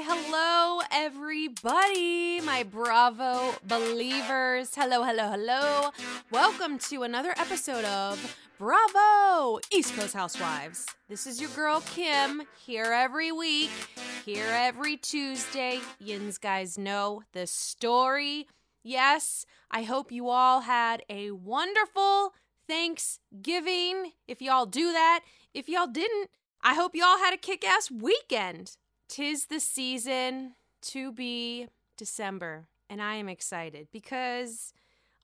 Hello, everybody, my Bravo believers. Hello, hello, hello. Welcome to another episode of Bravo East Coast Housewives. This is your girl Kim, here every week, here every Tuesday. Yins guys know the story. Yes, I hope you all had a wonderful Thanksgiving. If y'all do that, if y'all didn't, I hope y'all had a kick ass weekend. Tis the season to be December, and I am excited because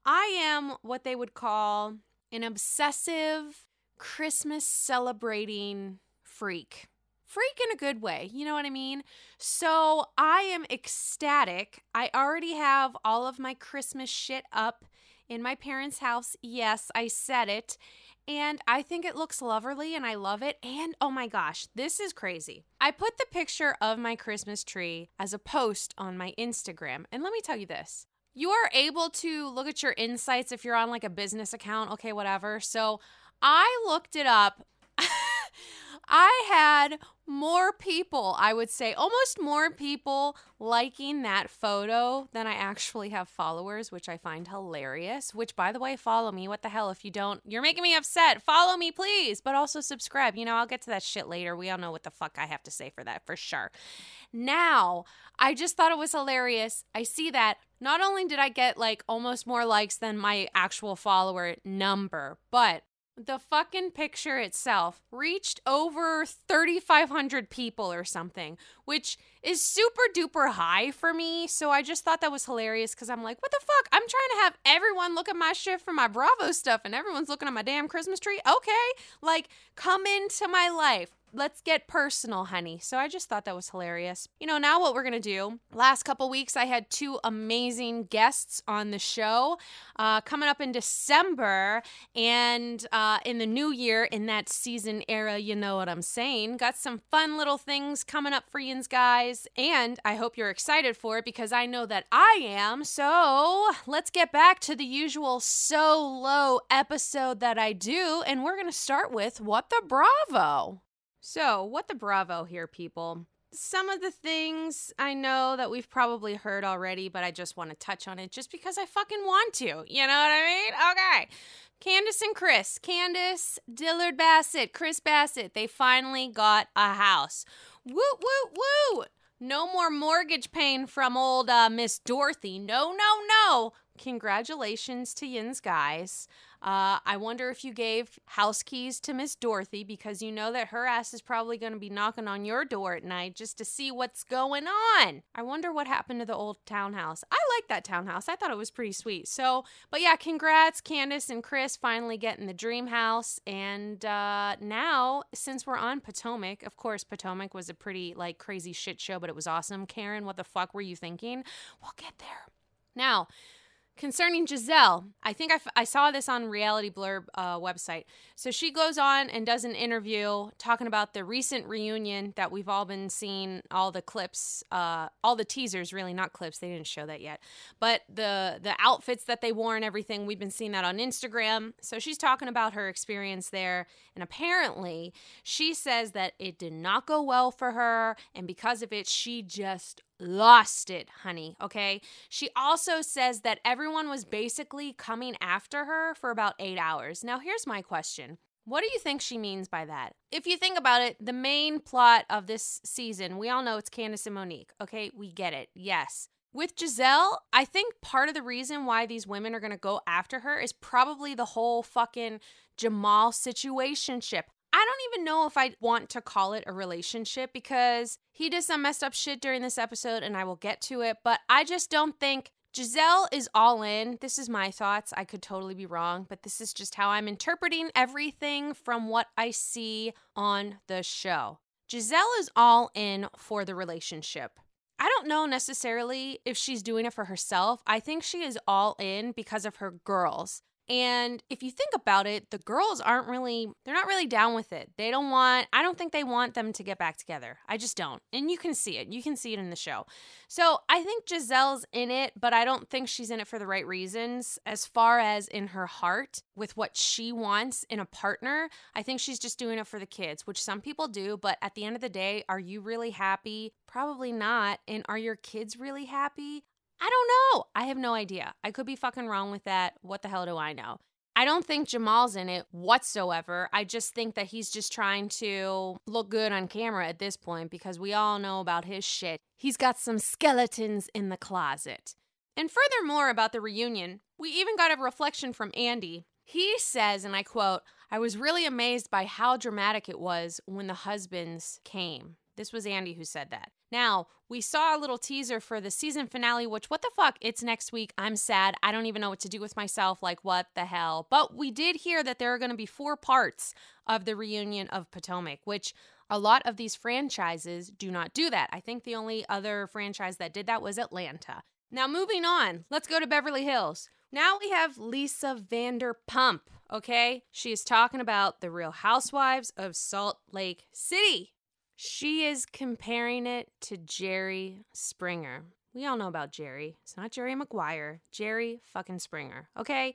I am what they would call an obsessive Christmas celebrating freak. Freak in a good way, you know what I mean? So I am ecstatic. I already have all of my Christmas shit up in my parents' house. Yes, I said it. And I think it looks lovely and I love it. And oh my gosh, this is crazy. I put the picture of my Christmas tree as a post on my Instagram. And let me tell you this you are able to look at your insights if you're on like a business account, okay, whatever. So I looked it up. I had more people, I would say almost more people liking that photo than I actually have followers, which I find hilarious. Which, by the way, follow me. What the hell? If you don't, you're making me upset. Follow me, please. But also subscribe. You know, I'll get to that shit later. We all know what the fuck I have to say for that for sure. Now, I just thought it was hilarious. I see that. Not only did I get like almost more likes than my actual follower number, but the fucking picture itself reached over 3,500 people or something, which is super duper high for me. So I just thought that was hilarious because I'm like, what the fuck? I'm trying to have everyone look at my shit for my Bravo stuff and everyone's looking at my damn Christmas tree. Okay. Like, come into my life let's get personal, honey. So I just thought that was hilarious. You know, now what we're to do, last couple weeks, I had two amazing guests on the show uh, coming up in December and uh, in the new year, in that season era, you know what I'm saying. Got some fun little things coming up for you guys. And I hope you're excited for it because I know that I am. So let's get back to the usual solo episode that I do. And we're to start with What the Bravo. So, what the bravo here, people? Some of the things I know that we've probably heard already, but I just want to touch on it just because I fucking want to. You know what I mean? Okay. Candace and Chris, Candace Dillard Bassett, Chris Bassett, they finally got a house. Woo, woo, woo! No more mortgage paying from old uh, Miss Dorothy. No, no, no. Congratulations to Yins, guys. Uh, I wonder if you gave house keys to Miss Dorothy because you know that her ass is probably going to be knocking on your door at night just to see what's going on. I wonder what happened to the old townhouse. I like that townhouse. I thought it was pretty sweet. So, but yeah, congrats, Candace and Chris finally getting the dream house. And uh, now, since we're on Potomac, of course, Potomac was a pretty like crazy shit show, but it was awesome. Karen, what the fuck were you thinking? We'll get there. Now, Concerning Giselle, I think I, f- I saw this on Reality Blurb uh, website. So she goes on and does an interview talking about the recent reunion that we've all been seeing, all the clips, uh, all the teasers, really not clips. They didn't show that yet, but the the outfits that they wore and everything. We've been seeing that on Instagram. So she's talking about her experience there, and apparently she says that it did not go well for her, and because of it, she just lost it, honey. Okay. She also says that everyone was basically coming after her for about eight hours. Now, here's my question. What do you think she means by that? If you think about it, the main plot of this season, we all know it's Candace and Monique. Okay, we get it. Yes. With Giselle, I think part of the reason why these women are going to go after her is probably the whole fucking Jamal situationship. I don't even know if I want to call it a relationship because he did some messed up shit during this episode and I will get to it, but I just don't think Giselle is all in. This is my thoughts. I could totally be wrong, but this is just how I'm interpreting everything from what I see on the show. Giselle is all in for the relationship. I don't know necessarily if she's doing it for herself. I think she is all in because of her girls. And if you think about it, the girls aren't really, they're not really down with it. They don't want, I don't think they want them to get back together. I just don't. And you can see it. You can see it in the show. So I think Giselle's in it, but I don't think she's in it for the right reasons. As far as in her heart, with what she wants in a partner, I think she's just doing it for the kids, which some people do. But at the end of the day, are you really happy? Probably not. And are your kids really happy? I don't know. I have no idea. I could be fucking wrong with that. What the hell do I know? I don't think Jamal's in it whatsoever. I just think that he's just trying to look good on camera at this point because we all know about his shit. He's got some skeletons in the closet. And furthermore, about the reunion, we even got a reflection from Andy. He says, and I quote, I was really amazed by how dramatic it was when the husbands came. This was Andy who said that. Now, we saw a little teaser for the season finale, which, what the fuck? It's next week. I'm sad. I don't even know what to do with myself. Like, what the hell? But we did hear that there are going to be four parts of the reunion of Potomac, which a lot of these franchises do not do that. I think the only other franchise that did that was Atlanta. Now, moving on, let's go to Beverly Hills. Now we have Lisa Vanderpump, okay? She is talking about the real housewives of Salt Lake City. She is comparing it to Jerry Springer. We all know about Jerry. It's not Jerry Maguire, Jerry fucking Springer. Okay?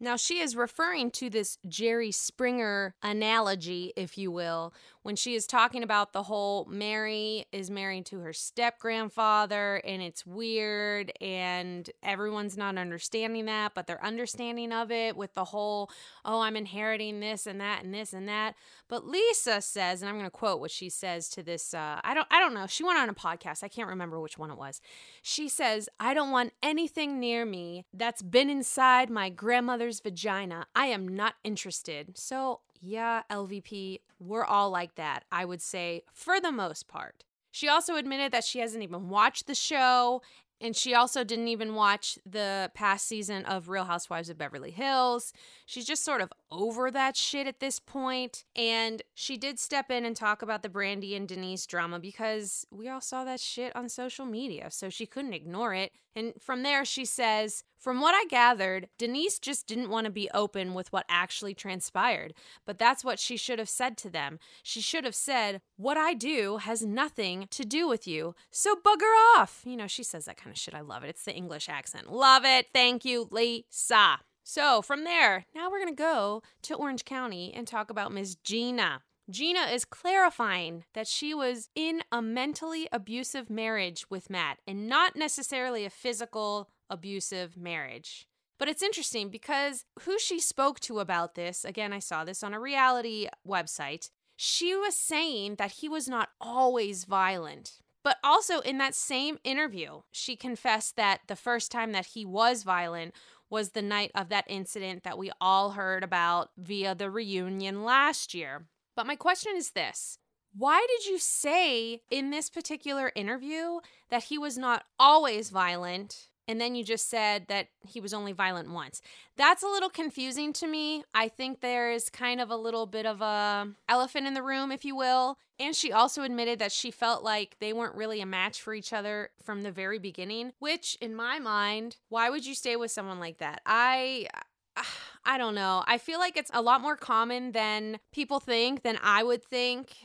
Now, she is referring to this Jerry Springer analogy, if you will, when she is talking about the whole Mary is married to her step grandfather and it's weird and everyone's not understanding that, but they're understanding of it with the whole, oh, I'm inheriting this and that and this and that. But Lisa says, and I'm going to quote what she says to this. Uh, I don't, I don't know. She went on a podcast. I can't remember which one it was. She says, "I don't want anything near me that's been inside my grandmother's vagina. I am not interested." So yeah, LVP, we're all like that. I would say for the most part. She also admitted that she hasn't even watched the show and she also didn't even watch the past season of Real Housewives of Beverly Hills. She's just sort of over that shit at this point. And she did step in and talk about the Brandi and Denise drama because we all saw that shit on social media. So she couldn't ignore it. And from there, she says, From what I gathered, Denise just didn't want to be open with what actually transpired. But that's what she should have said to them. She should have said, What I do has nothing to do with you. So bugger off. You know, she says that kind of shit. I love it. It's the English accent. Love it. Thank you, Lisa. So from there, now we're going to go to Orange County and talk about Miss Gina. Gina is clarifying that she was in a mentally abusive marriage with Matt and not necessarily a physical abusive marriage. But it's interesting because who she spoke to about this, again, I saw this on a reality website, she was saying that he was not always violent. But also in that same interview, she confessed that the first time that he was violent was the night of that incident that we all heard about via the reunion last year. But my question is this why did you say in this particular interview that he was not always violent and then you just said that he was only violent once. That's a little confusing to me. I think there's kind of a little bit of a elephant in the room, if you will. And she also admitted that she felt like they weren't really a match for each other from the very beginning, which in my mind, why would you stay with someone like that? I I don't know. I feel like it's a lot more common than people think, than I would think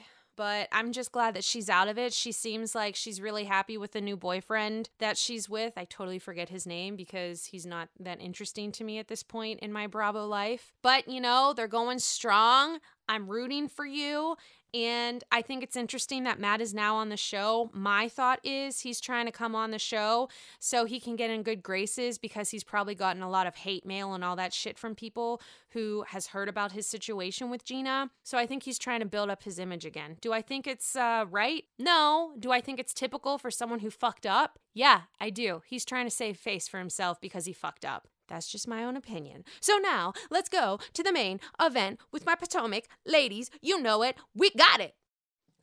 but I'm just glad that she's out of it. She seems like she's really happy with the new boyfriend that she's with. I totally forget his name because he's not that interesting to me at this point in my Bravo life. But, you know, they're going strong. I'm rooting for you. And I think it's interesting that Matt is now on the show. My thought is he's trying to come on the show so he can get in good graces because he's probably gotten a lot of hate mail and all that shit from people who has heard about his situation with Gina. So I think he's trying to build up his image again. Do I think it's uh, right? No. Do I think it's typical for someone who fucked up? Yeah, I do. He's trying to save face for himself because he fucked up. That's just my own opinion. So now let's go to the main event with my Potomac. Ladies, you know it. We got it.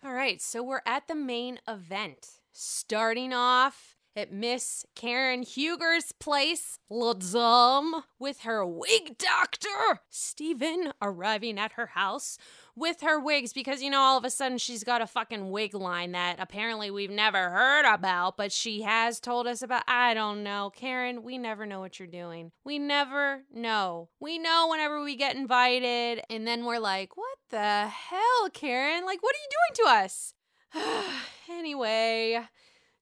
All right, so we're at the main event. Starting off at Miss Karen Huger's place, Ladum, with her wig doctor, Stephen, arriving at her house with her wigs because, you know, all of a sudden she's got a fucking wig line that apparently we've never heard about, but she has told us about. I don't know. Karen, we never know what you're doing. We never know. We know whenever we get invited, and then we're like, what the hell, Karen? Like, what are you doing to us? anyway,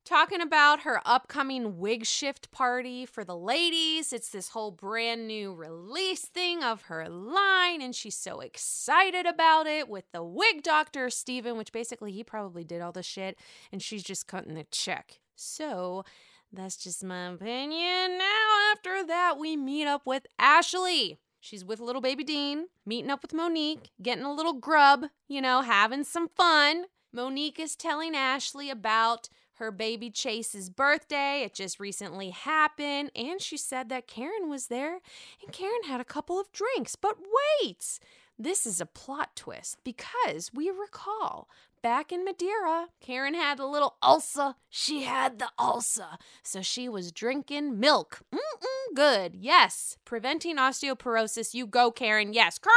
talking about her upcoming wig shift party for the ladies. It's this whole brand new release thing of her line, and she's so excited about it with the wig doctor, Steven, which basically he probably did all the shit, and she's just cutting the check. So that's just my opinion. Now, after that, we meet up with Ashley. She's with little baby Dean, meeting up with Monique, getting a little grub, you know, having some fun. Monique is telling Ashley about her baby Chase's birthday. It just recently happened. And she said that Karen was there and Karen had a couple of drinks. But wait! This is a plot twist because we recall back in Madeira, Karen had a little ulcer. She had the ulcer. So she was drinking milk. Mm-mm, good. Yes. Preventing osteoporosis. You go, Karen. Yes. Kern!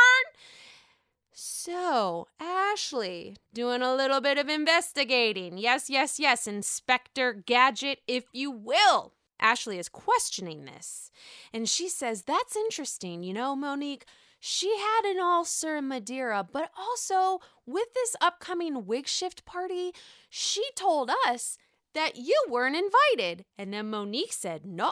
So, Ashley, doing a little bit of investigating. Yes, yes, yes, Inspector Gadget, if you will. Ashley is questioning this. And she says, That's interesting. You know, Monique, she had an ulcer in Madeira, but also with this upcoming wig shift party, she told us that you weren't invited. And then Monique said, No,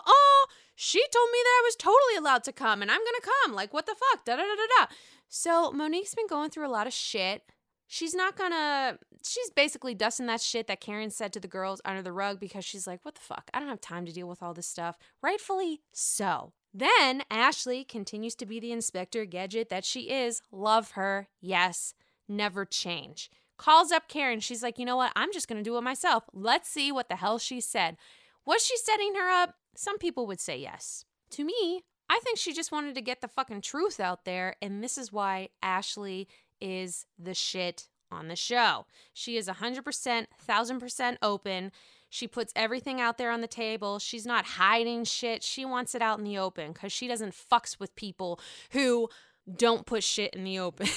she told me that I was totally allowed to come and I'm going to come. Like, what the fuck? Da da da da da. So Monique's been going through a lot of shit. She's not gonna, she's basically dusting that shit that Karen said to the girls under the rug because she's like, what the fuck? I don't have time to deal with all this stuff. Rightfully so. Then Ashley continues to be the inspector gadget that she is. Love her. Yes. Never change. Calls up Karen. She's like, you know what? I'm just going to do it myself. Let's see what the hell she said. Was she setting her up? Some people would say yes. To me, I think she just wanted to get the fucking truth out there, and this is why Ashley is the shit on the show. She is 100%, 1000% open. She puts everything out there on the table. She's not hiding shit. She wants it out in the open because she doesn't fucks with people who don't put shit in the open.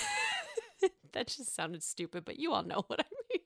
that just sounded stupid, but you all know what I mean.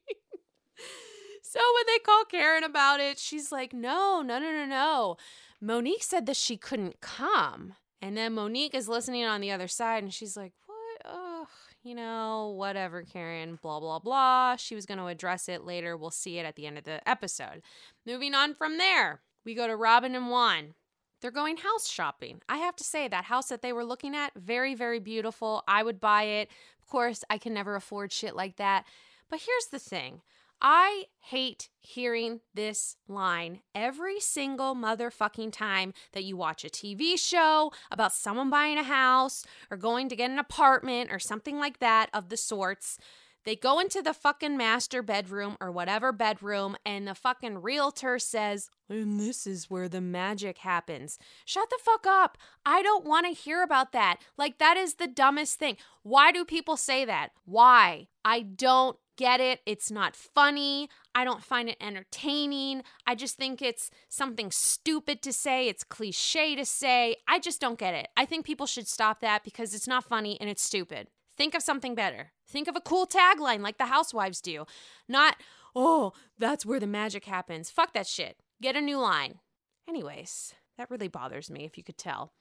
so when they call Karen about it, she's like, no, no, no, no, no. Monique said that she couldn't come. And then Monique is listening on the other side and she's like, What? Ugh, you know, whatever, Karen, blah, blah, blah. She was going to address it later. We'll see it at the end of the episode. Moving on from there, we go to Robin and Juan. They're going house shopping. I have to say, that house that they were looking at, very, very beautiful. I would buy it. Of course, I can never afford shit like that. But here's the thing I hate hearing this line every single motherfucking time that you watch a TV show about someone buying a house or going to get an apartment or something like that of the sorts. They go into the fucking master bedroom or whatever bedroom, and the fucking realtor says, and this is where the magic happens. Shut the fuck up. I don't want to hear about that. Like, that is the dumbest thing. Why do people say that? Why? I don't get it. It's not funny. I don't find it entertaining. I just think it's something stupid to say. It's cliche to say. I just don't get it. I think people should stop that because it's not funny and it's stupid. Think of something better. Think of a cool tagline like the housewives do. Not, oh, that's where the magic happens. Fuck that shit. Get a new line. Anyways, that really bothers me if you could tell.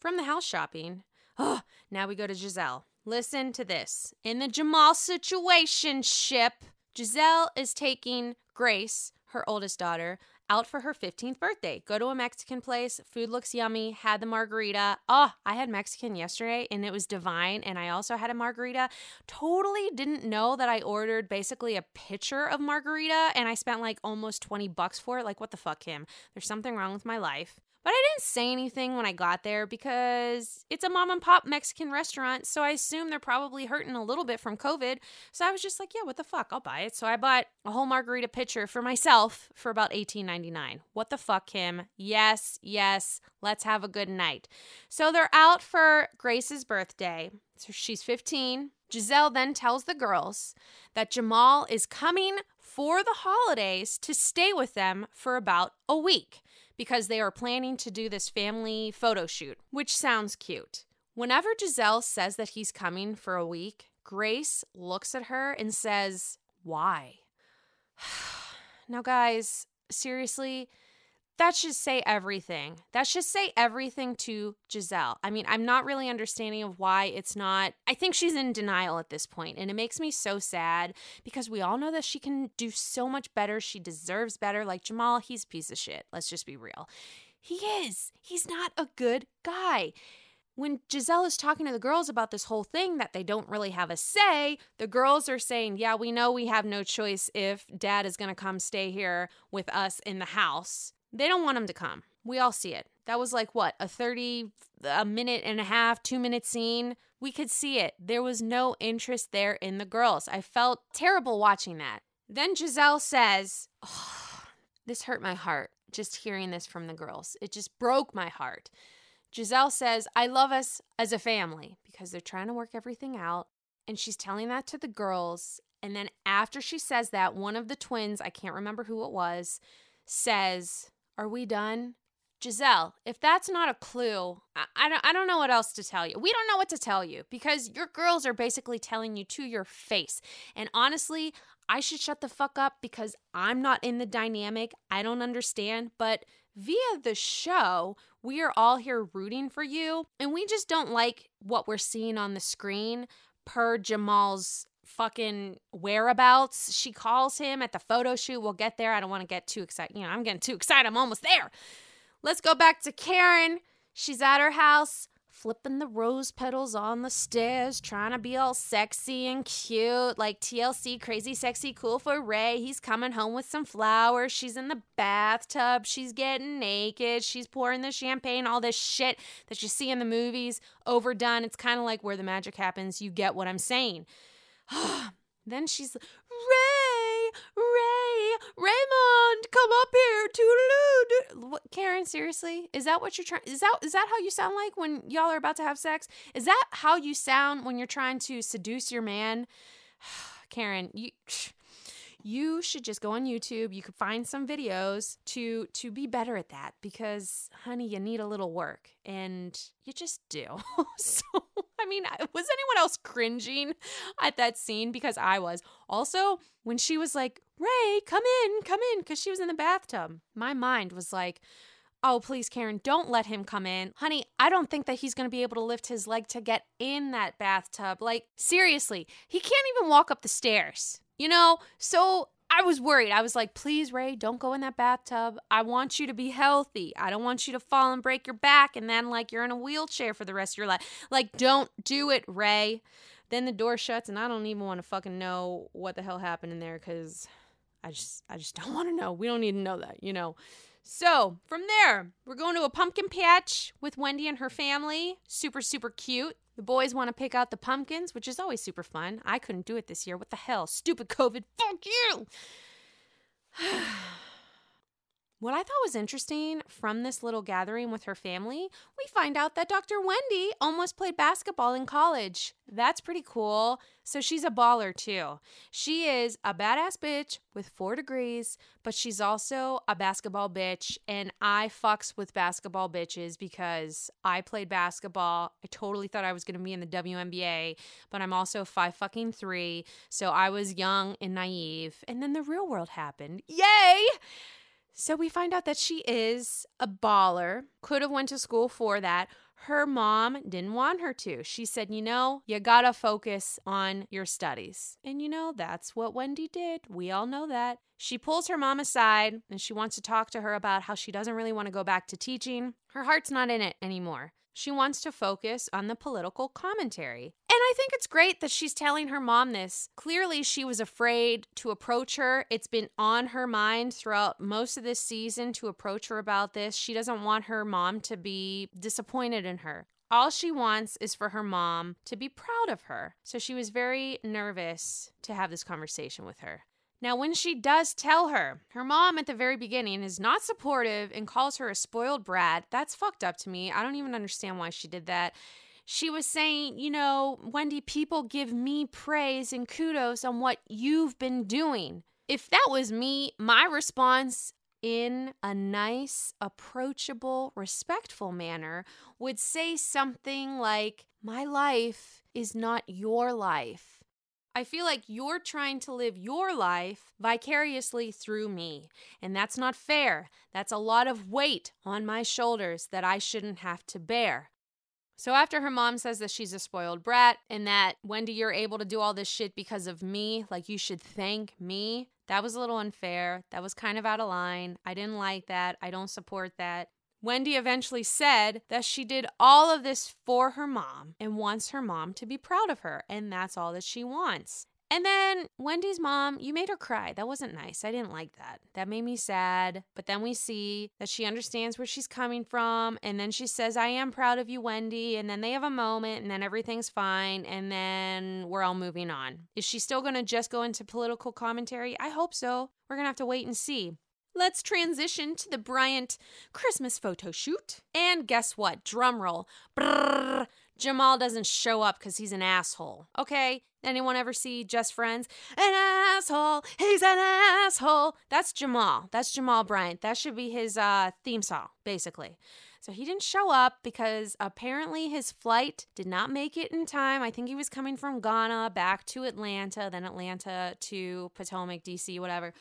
From the house shopping, oh, now we go to Giselle. Listen to this. In the Jamal situation ship, Giselle is taking Grace, her oldest daughter, out for her 15th birthday. Go to a Mexican place. Food looks yummy. Had the margarita. Oh, I had Mexican yesterday and it was divine. And I also had a margarita. Totally didn't know that I ordered basically a pitcher of margarita and I spent like almost 20 bucks for it. Like, what the fuck, Kim? There's something wrong with my life. But I didn't say anything when I got there because it's a mom and pop Mexican restaurant. So I assume they're probably hurting a little bit from COVID. So I was just like, yeah, what the fuck? I'll buy it. So I bought a whole margarita pitcher for myself for about $18.99. What the fuck, Kim? Yes, yes. Let's have a good night. So they're out for Grace's birthday. So she's 15. Giselle then tells the girls that Jamal is coming for the holidays to stay with them for about a week because they are planning to do this family photo shoot, which sounds cute. Whenever Giselle says that he's coming for a week, Grace looks at her and says, Why? now, guys, seriously, that should say everything. That should say everything to Giselle. I mean, I'm not really understanding of why it's not. I think she's in denial at this point, and it makes me so sad because we all know that she can do so much better. She deserves better. Like Jamal, he's a piece of shit. Let's just be real. He is. He's not a good guy when Giselle is talking to the girls about this whole thing that they don't really have a say, the girls are saying, Yeah, we know we have no choice if dad is going to come stay here with us in the house. They don't want him to come. We all see it. That was like what, a 30, a minute and a half, two minute scene. We could see it. There was no interest there in the girls. I felt terrible watching that. Then Giselle says, oh, This hurt my heart just hearing this from the girls. It just broke my heart. Giselle says, I love us as a family because they're trying to work everything out. And she's telling that to the girls. And then after she says that, one of the twins, I can't remember who it was, says, Are we done? Giselle, if that's not a clue, I, I, don't, I don't know what else to tell you. We don't know what to tell you because your girls are basically telling you to your face. And honestly, I should shut the fuck up because I'm not in the dynamic. I don't understand. But via the show, we are all here rooting for you. And we just don't like what we're seeing on the screen per Jamal's fucking whereabouts. She calls him at the photo shoot. We'll get there. I don't want to get too excited. You know, I'm getting too excited. I'm almost there. Let's go back to Karen. She's at her house, flipping the rose petals on the stairs, trying to be all sexy and cute, like TLC, crazy, sexy, cool for Ray. He's coming home with some flowers. She's in the bathtub. She's getting naked. She's pouring the champagne, all this shit that you see in the movies, overdone. It's kind of like where the magic happens. You get what I'm saying. then she's Ray, Ray, Raymond, come up here, toodaloo. What, Karen, seriously, is that what you're trying? Is that is that how you sound like when y'all are about to have sex? Is that how you sound when you're trying to seduce your man? Karen, you you should just go on YouTube. You could find some videos to to be better at that because honey, you need a little work and you just do. so, I mean, was anyone else cringing at that scene because I was. Also, when she was like, "Ray, come in, come in," cuz she was in the bathtub. My mind was like, Oh, please, Karen, don't let him come in. Honey, I don't think that he's going to be able to lift his leg to get in that bathtub. Like, seriously, he can't even walk up the stairs. You know, so I was worried. I was like, please, Ray, don't go in that bathtub. I want you to be healthy. I don't want you to fall and break your back and then, like, you're in a wheelchair for the rest of your life. Like, don't do it, Ray. Then the door shuts, and I don't even want to fucking know what the hell happened in there because I just, I just don't want to know. We don't need to know that, you know. So from there, we're going to a pumpkin patch with Wendy and her family. Super, super cute. The boys want to pick out the pumpkins, which is always super fun. I couldn't do it this year. What the hell? Stupid COVID. Fuck you. What I thought was interesting from this little gathering with her family, we find out that Dr. Wendy almost played basketball in college. That's pretty cool. So she's a baller too. She is a badass bitch with four degrees, but she's also a basketball bitch. And I fucks with basketball bitches because I played basketball. I totally thought I was going to be in the WNBA, but I'm also five fucking three. So I was young and naive. And then the real world happened. Yay! So we find out that she is a baller, could have went to school for that. Her mom didn't want her to. She said, "You know, you got to focus on your studies." And you know, that's what Wendy did. We all know that. She pulls her mom aside and she wants to talk to her about how she doesn't really want to go back to teaching. Her heart's not in it anymore. She wants to focus on the political commentary. And I think it's great that she's telling her mom this. Clearly, she was afraid to approach her. It's been on her mind throughout most of this season to approach her about this. She doesn't want her mom to be disappointed in her. All she wants is for her mom to be proud of her. So she was very nervous to have this conversation with her. Now, when she does tell her, her mom at the very beginning is not supportive and calls her a spoiled brat. That's fucked up to me. I don't even understand why she did that. She was saying, you know, Wendy, people give me praise and kudos on what you've been doing. If that was me, my response in a nice, approachable, respectful manner would say something like, My life is not your life. I feel like you're trying to live your life vicariously through me, and that's not fair. That's a lot of weight on my shoulders that I shouldn't have to bear. So, after her mom says that she's a spoiled brat and that Wendy, you're able to do all this shit because of me, like you should thank me, that was a little unfair. That was kind of out of line. I didn't like that. I don't support that. Wendy eventually said that she did all of this for her mom and wants her mom to be proud of her, and that's all that she wants. And then Wendy's mom, you made her cry. That wasn't nice. I didn't like that. That made me sad. But then we see that she understands where she's coming from. And then she says, I am proud of you, Wendy. And then they have a moment, and then everything's fine. And then we're all moving on. Is she still going to just go into political commentary? I hope so. We're going to have to wait and see. Let's transition to the Bryant Christmas photo shoot. And guess what? Drum roll. Brrr. Jamal doesn't show up because he's an asshole. Okay? Anyone ever see Just Friends? An asshole. He's an asshole. That's Jamal. That's Jamal Bryant. That should be his uh, theme song, basically. So he didn't show up because apparently his flight did not make it in time. I think he was coming from Ghana back to Atlanta, then Atlanta to Potomac, DC, whatever.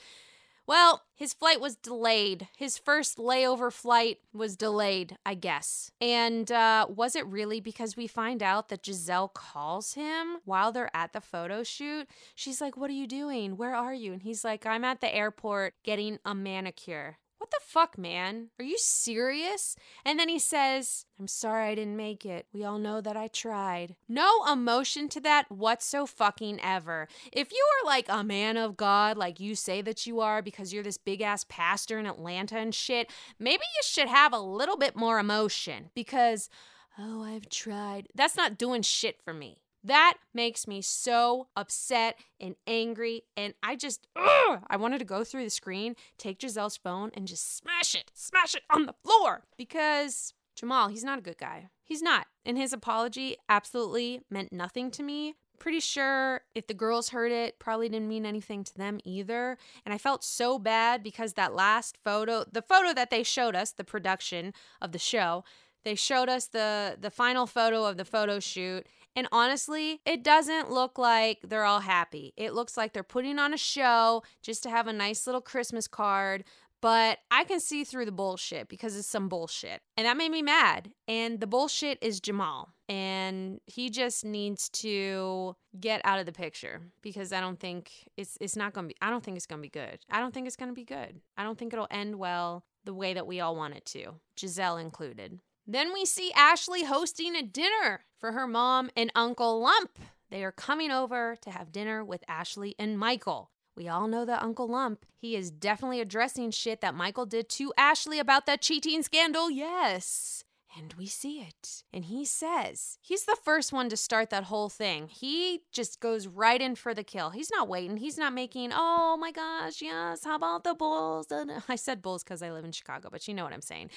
Well, his flight was delayed. His first layover flight was delayed, I guess. And uh, was it really because we find out that Giselle calls him while they're at the photo shoot? She's like, What are you doing? Where are you? And he's like, I'm at the airport getting a manicure. What the fuck, man? Are you serious? And then he says, I'm sorry I didn't make it. We all know that I tried. No emotion to that whatso fucking ever. If you are like a man of God, like you say that you are because you're this big ass pastor in Atlanta and shit, maybe you should have a little bit more emotion because, oh, I've tried. That's not doing shit for me. That makes me so upset and angry. And I just, ugh, I wanted to go through the screen, take Giselle's phone, and just smash it, smash it on the floor because Jamal, he's not a good guy. He's not. And his apology absolutely meant nothing to me. Pretty sure if the girls heard it, probably didn't mean anything to them either. And I felt so bad because that last photo, the photo that they showed us, the production of the show, they showed us the the final photo of the photo shoot and honestly, it doesn't look like they're all happy. It looks like they're putting on a show just to have a nice little Christmas card. But I can see through the bullshit because it's some bullshit. And that made me mad. And the bullshit is Jamal. And he just needs to get out of the picture because I don't think it's it's not gonna be I don't think it's gonna be good. I don't think it's gonna be good. I don't think it'll end well the way that we all want it to, Giselle included. Then we see Ashley hosting a dinner for her mom and Uncle Lump. They are coming over to have dinner with Ashley and Michael. We all know that Uncle Lump, he is definitely addressing shit that Michael did to Ashley about that cheating scandal. Yes. And we see it. And he says, he's the first one to start that whole thing. He just goes right in for the kill. He's not waiting. He's not making, oh my gosh, yes, how about the Bulls? I said Bulls because I live in Chicago, but you know what I'm saying.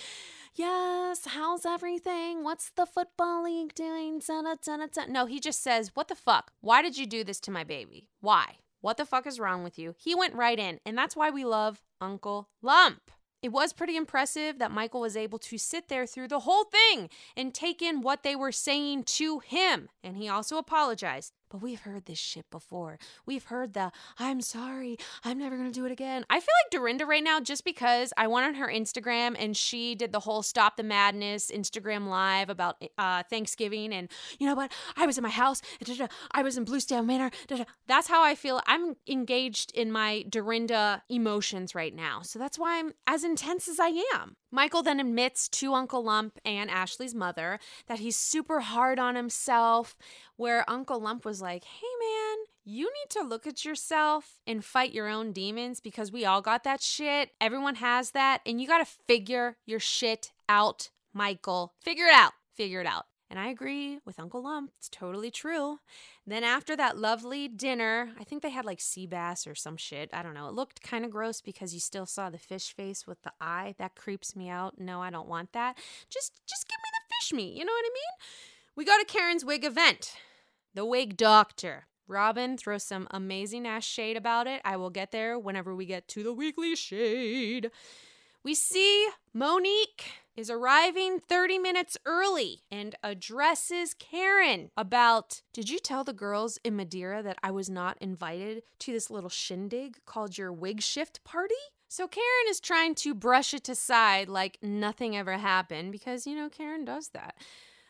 Yes, how's everything? What's the football league doing? No, he just says, what the fuck? Why did you do this to my baby? Why? What the fuck is wrong with you? He went right in, and that's why we love Uncle Lump. It was pretty impressive that Michael was able to sit there through the whole thing and take in what they were saying to him. And he also apologized. But we've heard this shit before. We've heard the I'm sorry, I'm never gonna do it again. I feel like Dorinda right now, just because I went on her Instagram and she did the whole Stop the Madness Instagram live about uh, Thanksgiving, and you know what? I was in my house, I was in Bluestone Manor. That's how I feel. I'm engaged in my Dorinda emotions right now. So that's why I'm as intense as I am. Michael then admits to Uncle Lump and Ashley's mother that he's super hard on himself, where Uncle Lump was like, hey man, you need to look at yourself and fight your own demons because we all got that shit. Everyone has that. And you got to figure your shit out, Michael. Figure it out. Figure it out. And I agree with Uncle Lump. It's totally true. Then after that lovely dinner, I think they had like sea bass or some shit. I don't know. It looked kind of gross because you still saw the fish face with the eye. That creeps me out. No, I don't want that. Just just give me the fish meat. You know what I mean? We go to Karen's wig event. The wig doctor Robin throws some amazing ass shade about it. I will get there whenever we get to the weekly shade. We see Monique is arriving 30 minutes early and addresses Karen about Did you tell the girls in Madeira that I was not invited to this little shindig called your wig shift party? So Karen is trying to brush it aside like nothing ever happened because, you know, Karen does that.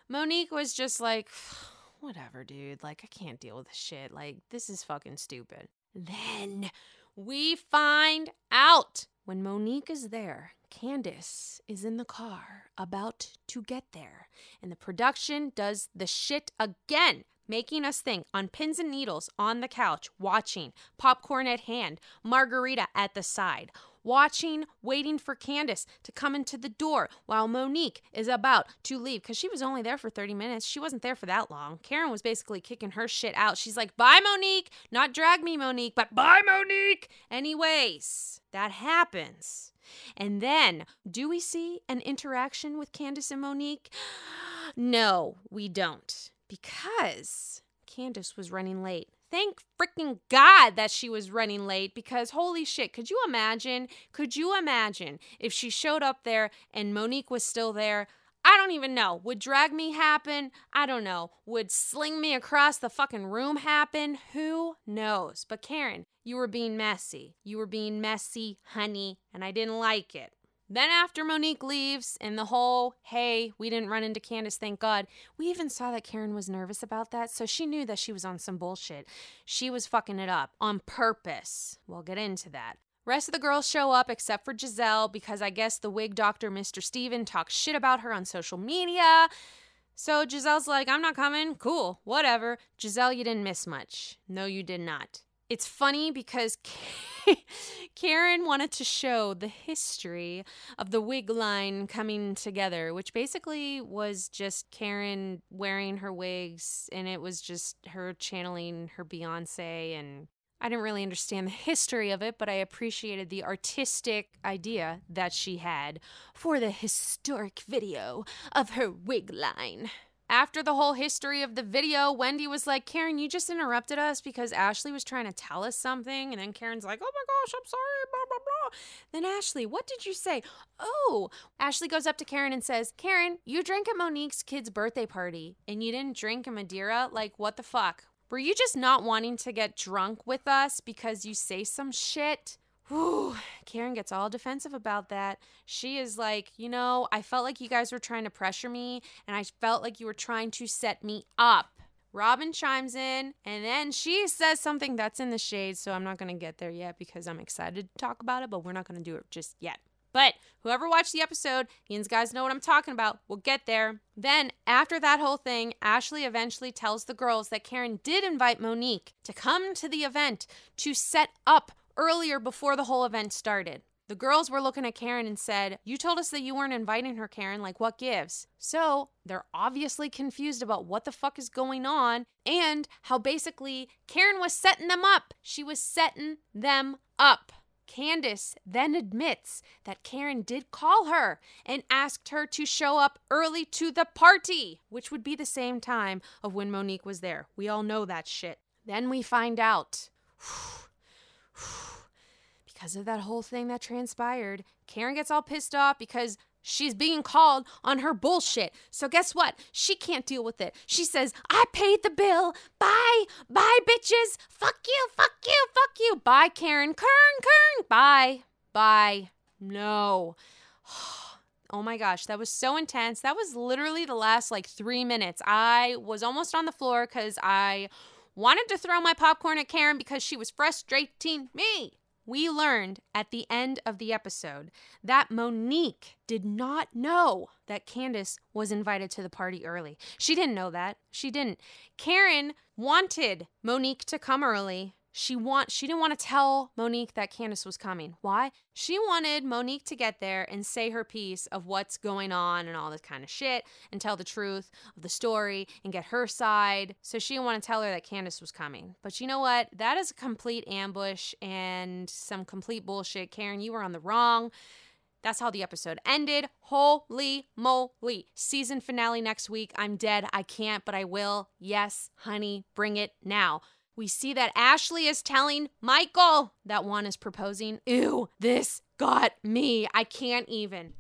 Monique was just like, whatever, dude. Like, I can't deal with this shit. Like, this is fucking stupid. Then we find out when Monique is there, Candace is in the car about to get there, and the production does the shit again, making us think on pins and needles on the couch, watching, popcorn at hand, margarita at the side watching, waiting for Candace to come into the door while Monique is about to leave because she was only there for 30 minutes. She wasn't there for that long. Karen was basically kicking her shit out. She's like, bye, Monique. Not drag me, Monique, but bye, Monique. Anyways, that happens. And then, do we see an interaction with Candace and Monique? No, we don't. Because Candace was running late thank freaking God that she was running late because holy shit, could you imagine? Could you imagine if she showed up there and Monique was still there? I don't even know. Would drag me happen? I don't know. Would sling me across the fucking room happen? Who knows? But Karen, you were being messy. You were being messy, honey, and I didn't like it. Then, after Monique leaves and the whole, hey, we didn't run into Candace, thank God, we even saw that Karen was nervous about that. So she knew that she was on some bullshit. She was fucking it up on purpose. We'll get into that. Rest of the girls show up except for Giselle because I guess the wig doctor, Mr. Steven, talks shit about her on social media. So Giselle's like, I'm not coming. Cool, whatever. Giselle, you didn't miss much. No, you did not. It's funny because Karen wanted to show the history of the wig line coming together, which basically was just Karen wearing her wigs and it was just her channeling her Beyonce and I didn't really understand the history of it, but I appreciated the artistic idea that she had for the historic video of her wig line. After the whole history of the video, Wendy was like, Karen, you just interrupted us because Ashley was trying to tell us something. And then Karen's like, oh my gosh, I'm sorry, blah, blah, blah. Then Ashley, what did you say? Oh, Ashley goes up to Karen and says, Karen, you drank at Monique's kid's birthday party and you didn't drink a Madeira? Like, what the fuck? Were you just not wanting to get drunk with us because you say some shit? Whew, Karen gets all defensive about that. She is like, you know, I felt like you guys were trying to pressure me, and I felt like you were trying to set me up. Robin chimes in, and then she says something that's in the shade, so I'm not going to get there yet because I'm excited to talk about it, but we're not going to do it just yet. But whoever watched the episode, you guys know what I'm talking about. We'll get there. Then, after that whole thing, Ashley eventually tells the girls that Karen did invite Monique to come to the event to set up earlier before the whole event started. The girls were looking at Karen and said, You told us that you weren't inviting her, Karen. Like, what gives? So they're obviously confused about what the fuck is going on and how basically Karen was setting them up. She was setting them up. Candace then admits that Karen did call her and asked her to show up early to the party, which would be the same time of when Monique was there. We all know that shit. Then we find out. because of that whole thing that transpired, Karen gets all pissed off because she's being called on her bullshit. So guess what? She can't deal with it. She says, I paid the bill. Bye. Bye, bitches. Fuck you. Fuck you. Fuck you. Bye, Karen. Kern, Kern. Bye. Bye. No. Oh my gosh, that was so intense. That was literally the last like three minutes. I was almost on the floor because I wanted to throw my popcorn at Karen because she was frustrating me. We learned at the end of the episode that Monique did not know that Candace was invited to the party early. She didn't know that. She didn't. Karen wanted Monique to come early she want she didn't want to tell Monique that Candace was coming. Why? She wanted Monique to get there and say her piece of what's going on and all this kind of shit and tell the truth of the story and get her side. So she didn't want to tell her that Candace was coming. But you know what? That is a complete ambush and some complete bullshit. Karen, you were on the wrong. That's how the episode ended. Holy moly. Season finale next week. I'm dead. I can't, but I will. Yes, honey, bring it now. We see that Ashley is telling Michael that Juan is proposing. Ew, this got me. I can't even.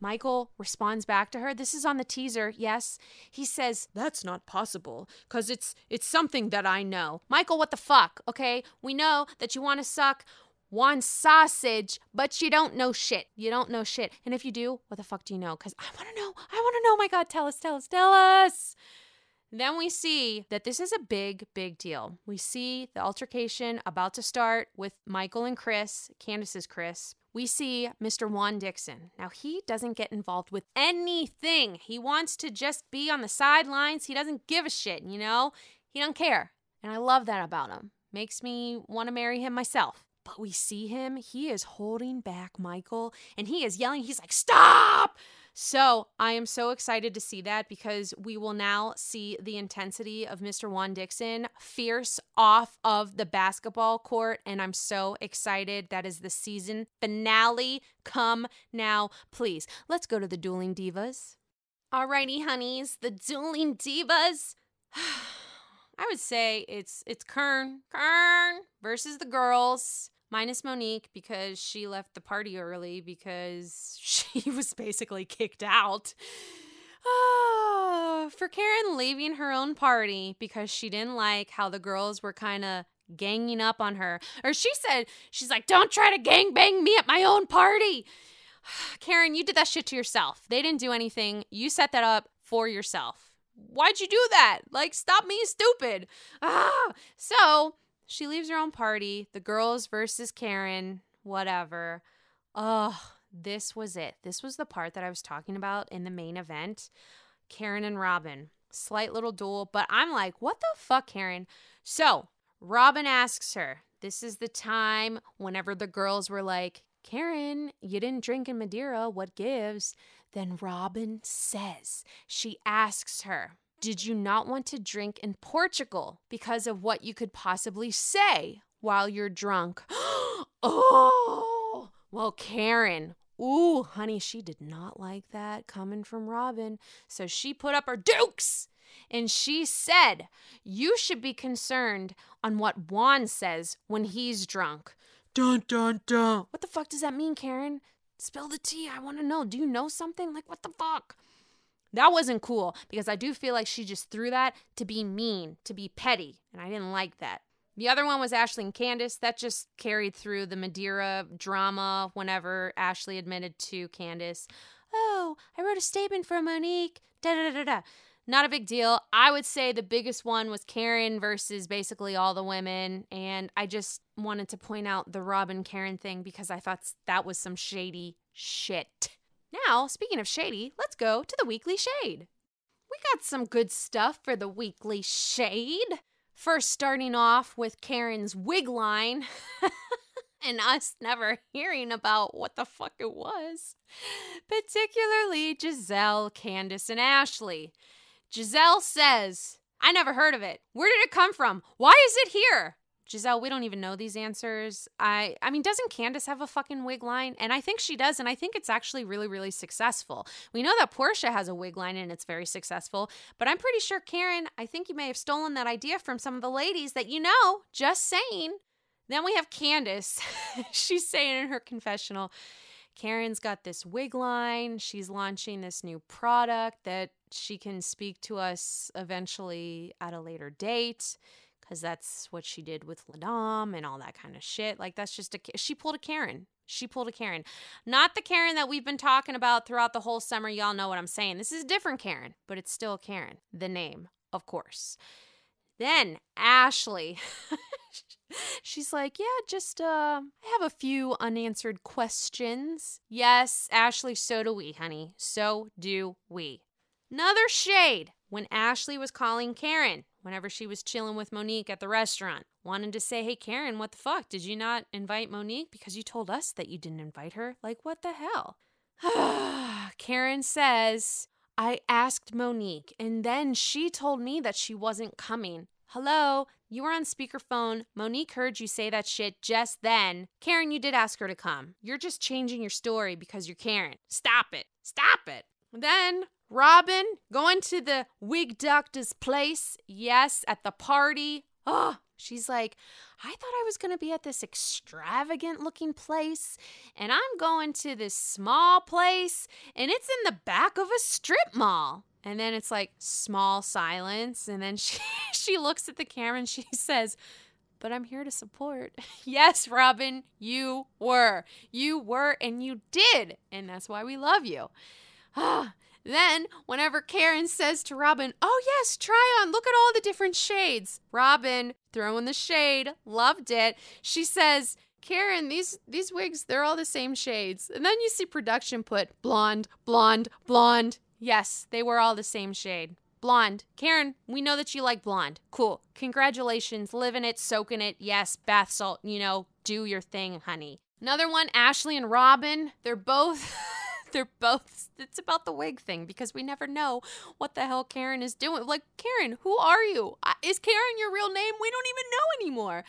Michael responds back to her. This is on the teaser. Yes. He says, "That's not possible cuz it's it's something that I know." Michael, what the fuck? Okay? We know that you want to suck one sausage, but you don't know shit. You don't know shit. And if you do, what the fuck do you know? Cuz I want to know. I want to know. Oh my god, tell us, tell us, tell us. Then we see that this is a big, big deal. We see the altercation about to start with Michael and Chris, Candace's Chris. We see Mr. Juan Dixon. Now, he doesn't get involved with anything. He wants to just be on the sidelines. He doesn't give a shit, you know? He don't care. And I love that about him. Makes me want to marry him myself. But we see him, he is holding back Michael and he is yelling. He's like, Stop! So I am so excited to see that because we will now see the intensity of Mr. Juan Dixon fierce off of the basketball court. And I'm so excited. That is the season finale. Come now, please. Let's go to the dueling divas. Alrighty, honeys, the dueling divas. I would say it's it's Kern, Kern versus the girls minus Monique because she left the party early because she was basically kicked out. Oh, for Karen leaving her own party because she didn't like how the girls were kind of ganging up on her. Or she said, she's like, don't try to gang bang me at my own party. Karen, you did that shit to yourself. They didn't do anything. You set that up for yourself. Why'd you do that? Like, stop being stupid. Ah. So she leaves her own party. The girls versus Karen, whatever. Oh, this was it. This was the part that I was talking about in the main event. Karen and Robyn. Slight little duel, but I'm like, what the fuck, Karen? So Robyn asks her, this is the time whenever the girls were like, Karen, you didn't drink in Madeira. What gives? Then Robyn says, she asks her, did you not want to drink in Portugal because of what you could possibly say while you're drunk? oh, well, Karen. Ooh, honey, she did not like that coming from Robyn. So she put up her dukes and she said, You should be concerned on what Juan says when he's drunk. Dun dun dun. What the fuck does that mean, Karen? Spill the tea. I want to know. Do you know something? Like, what the fuck? That wasn't cool because I do feel like she just threw that to be mean, to be petty, and I didn't like that. The other one was Ashley and Candace. That just carried through the Madeira drama whenever Ashley admitted to Candace, Oh, I wrote a statement for Monique. Da da da da. Not a big deal. I would say the biggest one was Karen versus basically all the women. And I just wanted to point out the Robyn Karen thing because I thought that was some shady shit. Now, speaking of shady, let's go to the weekly shade. We got some good stuff for the weekly shade. First, starting off with Karen's wig line. and us never hearing about what the fuck it was. Particularly Gizelle, Candace, and Ashley. Gizelle says, I never heard of it. Where did it come from? Why is it here? Gizelle, we don't even know these answers. I I mean, doesn't Candace have a fucking wig line? And I think she does, and I think it's actually really, really successful. We know that Porsha has a wig line and it's very successful, but I'm pretty sure Karen, I think you may have stolen that idea from some of the ladies that you know. Just saying. Then we have Candace. She's saying in her confessional, Karen's got this wig line. She's launching this new product that she can speak to us eventually at a later date because that's what she did with La'Dame and all that kind of shit. Like, that's just a, she pulled a Karen. She pulled a Karen. Not the Karen that we've been talking about throughout the whole summer. Y'all know what I'm saying. This is a different Karen, but it's still Karen. The name, of course. Then Ashley. She's like, Yeah, just uh I have a few unanswered questions. Yes, Ashley, so do we, honey. So do we. Another shade when Ashley was calling Karen whenever she was chilling with Monique at the restaurant. Wanted to say, Hey, Karen, what the fuck? Did you not invite Monique? Because you told us that you didn't invite her. Like, what the hell? Karen says, I asked Monique, and then she told me that she wasn't coming. Hello, you were on speakerphone. Monique heard you say that shit just then. Karen, you did ask her to come. You're just changing your story because you're Karen. Stop it. Stop it. Then Robyn going to the wig doctor's place. Yes, at the party. Oh, she's like, I thought I was going to be at this extravagant looking place, and I'm going to this small place, and it's in the back of a strip mall. And then it's like small silence, and then she she looks at the camera and she says, "But I'm here to support." yes, Robyn, you were. You were and you did, and that's why we love you. Ah, Then, whenever Karen says to Robyn, Oh, yes, try on, look at all the different shades. Robyn, throwing the shade, loved it. She says, Karen, these these wigs, they're all the same shades. And then you see production put blonde, blonde, blonde. Yes, they were all the same shade. Blonde. Karen, we know that you like blonde. Cool. Congratulations. Living it, soaking it. Yes, bath salt, you know, do your thing, honey. Another one, Ashley and Robyn. They're both they're both it's about the wig thing because we never know what the hell Karen is doing. Like Karen, who are you? Is Karen your real name? We don't even know anymore.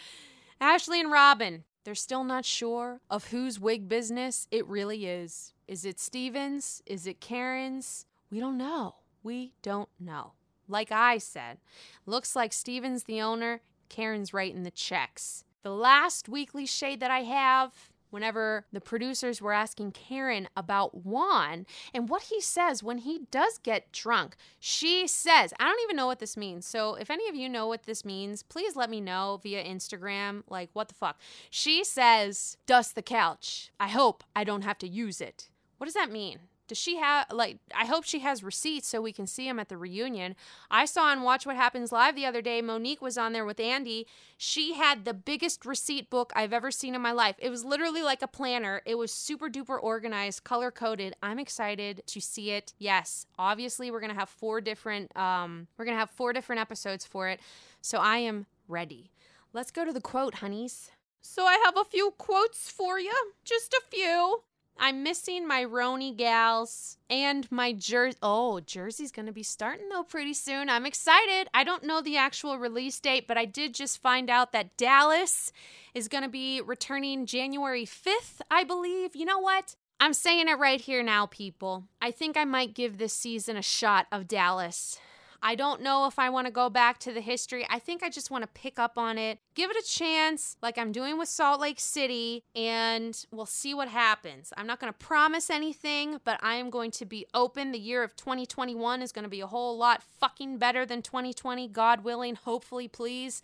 Ashley and Robyn, they're still not sure of whose wig business it really is. Is it Stevens? Is it Karen's? We don't know. We don't know. Like I said, looks like Stevens the owner, Karen's writing the checks. The last weekly shade that I have whenever the producers were asking Karen about Juan and what he says when he does get drunk. She says, I don't even know what this means. So if any of you know what this means, please let me know via Instagram. Like, what the fuck? She says, dust the couch. I hope I don't have to use it. What does that mean? Does she have like I hope she has receipts so we can see them at the reunion. I saw on Watch What Happens Live the other day, Monique was on there with Andy. She had the biggest receipt book I've ever seen in my life. It was literally like a planner. It was super duper organized, color coded. I'm excited to see it. Yes, obviously we're to have four different um we're to have four different episodes for it. So I am ready. Let's go to the quote, honeys. So I have a few quotes for you, just a few. I'm missing my Roni gals and my jersey. Oh, jersey's going to be starting though pretty soon. I'm excited. I don't know the actual release date, but I did just find out that Dallas is going to be returning January 5th, I believe. You know what? I'm saying it right here now, people. I think I might give this season a shot of Dallas. I don't know if I want to go back to the history. I think I just want to pick up on it, give it a chance, like I'm doing with Salt Lake City, and we'll see what happens. I'm not going to promise anything, but I am going to be open. The year of 2021 is going to be a whole lot fucking better than 2020, God willing, hopefully, please.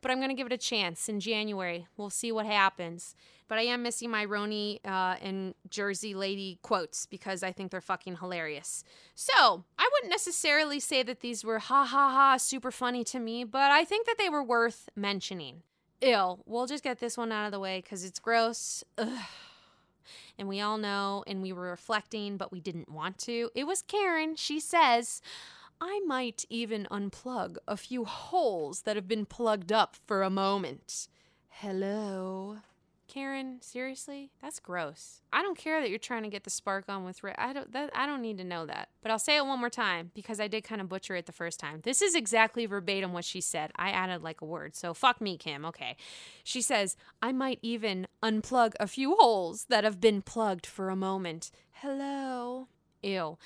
But I'm going to give it a chance in January. We'll see what happens but I am missing my Roni uh, and Jersey Lady quotes because I think they're fucking hilarious. So I wouldn't necessarily say that these were ha ha ha super funny to me, but I think that they were worth mentioning. Ill. We'll just get this one out of the way because it's gross. Ugh. And we all know, and we were reflecting, but we didn't want to. It was Karen. She says, I might even unplug a few holes that have been plugged up for a moment. Hello. Karen, seriously? That's gross. I don't care that you're trying to get the spark on with Rick. I don't that I don't need to know that. But I'll say it one more time because I did kind of butcher it the first time. This is exactly verbatim what she said. I added like a word. So fuck me, Kim. Okay. She says, "I might even unplug a few holes that have been plugged for a moment." Hello. Ew.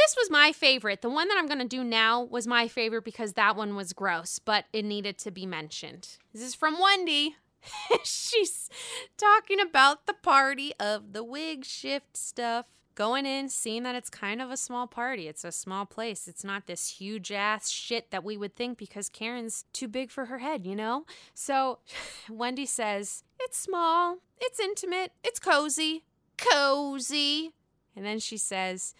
This was my favorite. The one that I'm going to do now was my favorite because that one was gross, but it needed to be mentioned. This is from Wendy. She's talking about the party of the wig shift stuff. Going in, seeing that it's kind of a small party. It's a small place. It's not this huge ass shit that we would think because Karen's too big for her head, you know? So Wendy says, It's small, it's intimate, it's cozy. Cozy. And then she says,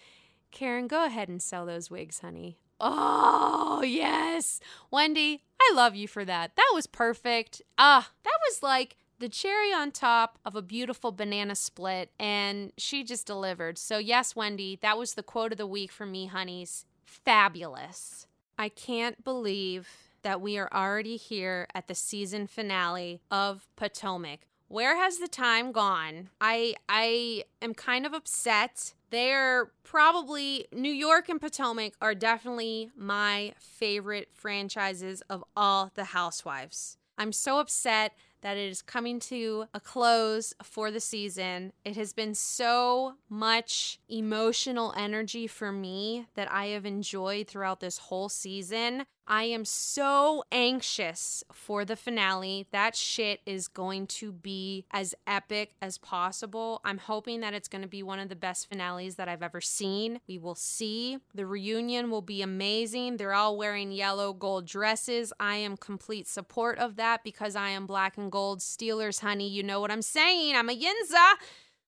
Karen, go ahead and sell those wigs, honey. Oh, yes. Wendy, I love you for that. That was perfect. Ah, that was like the cherry on top of a beautiful banana split, and she just delivered. So, yes, Wendy, that was the quote of the week for me, honeys. Fabulous. I can't believe that we are already here at the season finale of Potomac. Where has the time gone? I I am kind of upset they're probably New York and Potomac are definitely my favorite franchises of all the Housewives. I'm so upset that it is coming to a close for the season. It has been so much emotional energy for me that I have enjoyed throughout this whole season. I am so anxious for the finale. That shit is going to be as epic as possible. I'm hoping that it's going to be one of the best finales that I've ever seen. We will see. The reunion will be amazing. They're all wearing yellow gold dresses. I am complete support of that because I am black and gold Steelers, honey. You know what I'm saying. I'm a Yinza.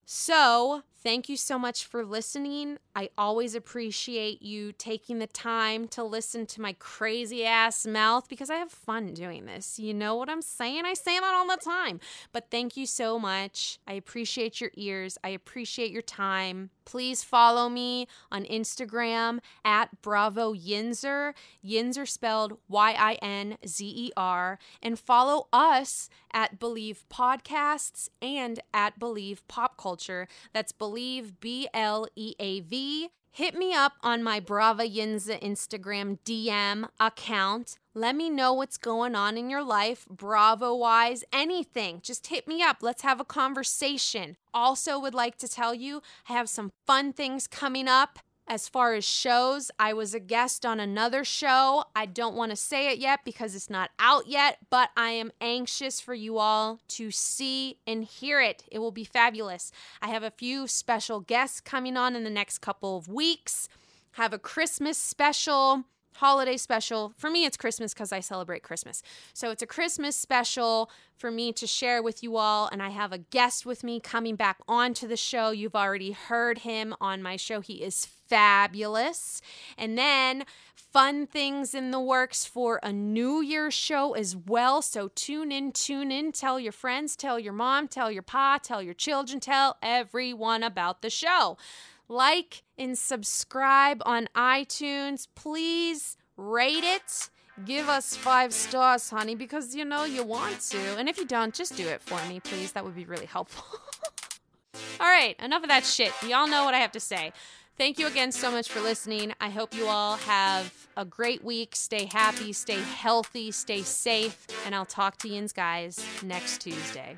So, thank you so much for listening. I always appreciate you taking the time to listen to my crazy ass mouth because I have fun doing this. You know what I'm saying? I say that all the time. But thank you so much. I appreciate your ears. I appreciate your time. Please follow me on Instagram at Bravo Yinzer. Yinzer spelled Y I N Z E R. And follow us at Bleav Podcasts and at Bleav Pop Culture. That's Bleav B L E A V. Hit me up on my Bravo Yinzer Instagram DM account. Let me know what's going on in your life, Bravo wise, anything. Just hit me up. Let's have a conversation. Also, would like to tell you I have some fun things coming up. As far as shows, I was a guest on another show. I don't want to say it yet because it's not out yet, but I am anxious for you all to see and hear it. It will be fabulous. I have a few special guests coming on in the next couple of weeks. Have a Christmas special holiday special. For me, it's Christmas because I celebrate Christmas. So it's a Christmas special for me to share with you all. And I have a guest with me coming back onto the show. You've already heard him on my show. He is fabulous. And then fun things in the works for a New Year's show as well. So tune in, tune in, tell your friends, tell your mom, tell your pa, tell your children, tell everyone about the show like and subscribe on iTunes. Please rate it. Give us five stars, honey, because you know you want to. And if you don't, just do it for me, please. That would be really helpful. all right, enough of that shit. Y'all know what I have to say. Thank you again so much for listening. I hope you all have a great week. Stay happy, stay healthy, stay safe, and I'll talk to you guys next Tuesday.